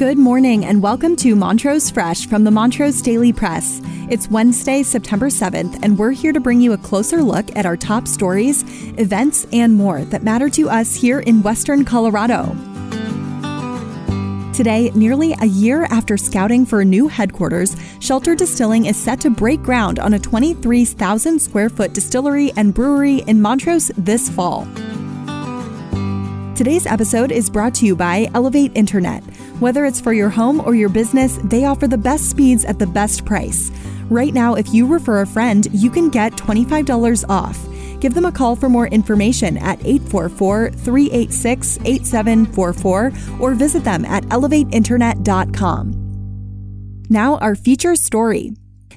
Good morning and welcome to Montrose Fresh from the Montrose Daily Press. It's Wednesday, September 7th, and we're here to bring you a closer look at our top stories, events, and more that matter to us here in Western Colorado. Today, nearly a year after scouting for a new headquarters, Shelter Distilling is set to break ground on a 23,000 square foot distillery and brewery in Montrose this fall. Today's episode is brought to you by Elevate Internet. Whether it's for your home or your business, they offer the best speeds at the best price. Right now, if you refer a friend, you can get $25 off. Give them a call for more information at 844 386 8744 or visit them at elevateinternet.com. Now, our feature story.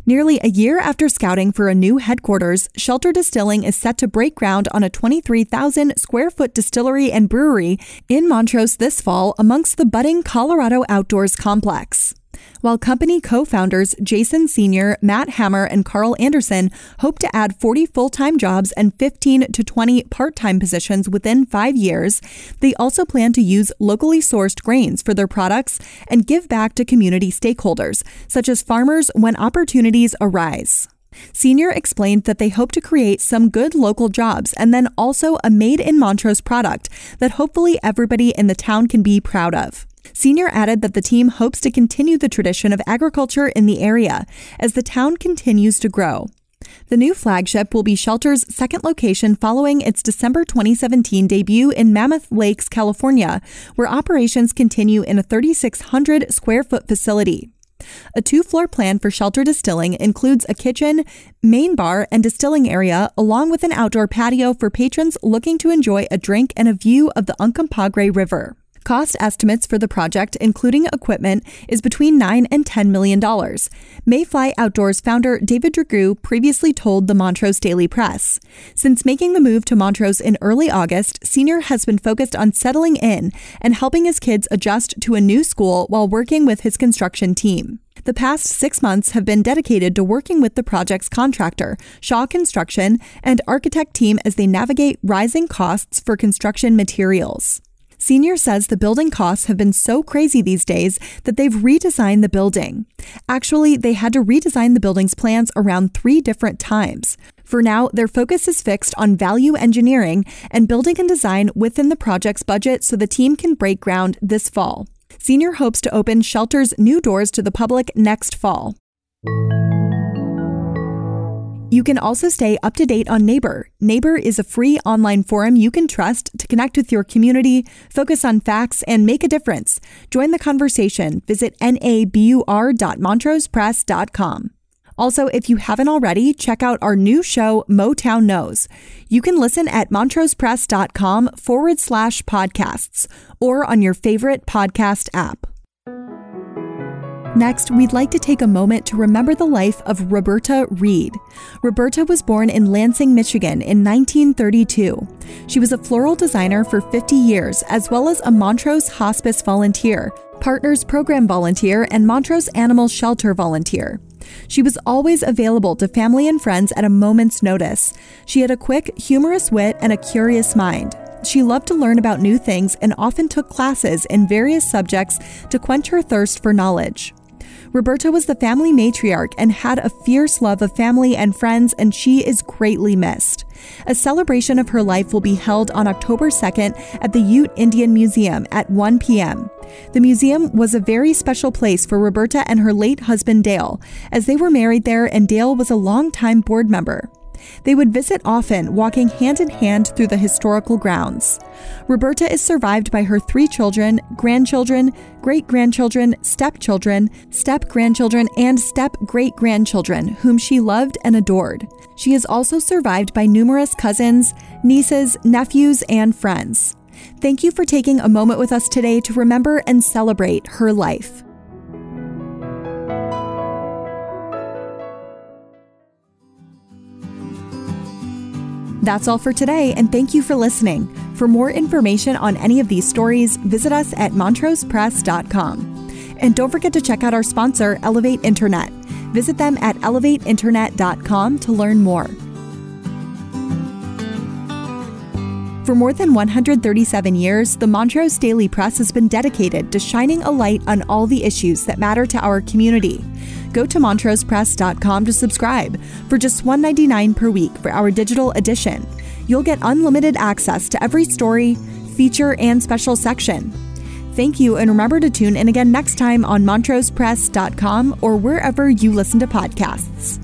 Nearly a year after scouting for a new headquarters, Shelter Distilling is set to break ground on a 23,000 square foot distillery and brewery in Montrose this fall amongst the budding Colorado Outdoors complex. While company co founders Jason Senior, Matt Hammer, and Carl Anderson hope to add 40 full time jobs and 15 to 20 part time positions within five years, they also plan to use locally sourced grains for their products and give back to community stakeholders, such as farmers, when opportunities arise. Senior explained that they hope to create some good local jobs and then also a made in Montrose product that hopefully everybody in the town can be proud of. Senior added that the team hopes to continue the tradition of agriculture in the area as the town continues to grow. The new flagship will be Shelter's second location following its December 2017 debut in Mammoth Lakes, California, where operations continue in a 3,600 square foot facility. A two floor plan for shelter distilling includes a kitchen, main bar, and distilling area, along with an outdoor patio for patrons looking to enjoy a drink and a view of the Uncompahgre River. Cost estimates for the project, including equipment, is between 9 and 10 million dollars. Mayfly Outdoors founder David Dragoo previously told the Montrose Daily Press. Since making the move to Montrose in early August, Senior has been focused on settling in and helping his kids adjust to a new school while working with his construction team. The past six months have been dedicated to working with the project's contractor, Shaw Construction, and architect team as they navigate rising costs for construction materials. Senior says the building costs have been so crazy these days that they've redesigned the building. Actually, they had to redesign the building's plans around three different times. For now, their focus is fixed on value engineering and building and design within the project's budget so the team can break ground this fall. Senior hopes to open Shelter's new doors to the public next fall. You can also stay up to date on Nabur. Nabur is a free online forum you can trust to connect with your community, focus on facts, and make a difference. Join the conversation. Visit nabur.montrosepress.com. Also, if you haven't already, check out our new show, Motown Knows. You can listen at montrosepress.com forward slash podcasts or on your favorite podcast app. Next, we'd like to take a moment to remember the life of Roberta Reed. Roberta was born in Lansing, Michigan in 1932. She was a floral designer for 50 years, as well as a Montrose Hospice volunteer, Partners Program volunteer, and Montrose Animal Shelter volunteer. She was always available to family and friends at a moment's notice. She had a quick, humorous wit and a curious mind. She loved to learn about new things and often took classes in various subjects to quench her thirst for knowledge. Roberta was the family matriarch and had a fierce love of family and friends, and she is greatly missed. A celebration of her life will be held on October 2nd at the Ute Indian Museum at 1 p.m. The museum was a very special place for Roberta and her late husband Dale, as they were married there and Dale was a longtime board member. They would visit often, walking hand in hand through the historical grounds. Roberta is survived by her three children, grandchildren, great grandchildren, stepchildren, step grandchildren, and step great grandchildren, whom she loved and adored. She is also survived by numerous cousins, nieces, nephews, and friends. Thank you for taking a moment with us today to remember and celebrate her life. That's all for today, and thank you for listening. For more information on any of these stories, visit us at montrosepress.com. And don't forget to check out our sponsor, Elevate Internet. Visit them at elevateinternet.com to learn more. For more than 137 years, the Montrose Daily Press has been dedicated to shining a light on all the issues that matter to our community. Go to montrosepress.com to subscribe for just $1.99 per week for our digital edition. You'll get unlimited access to every story, feature, and special section. Thank you, and remember to tune in again next time on montrosepress.com or wherever you listen to podcasts.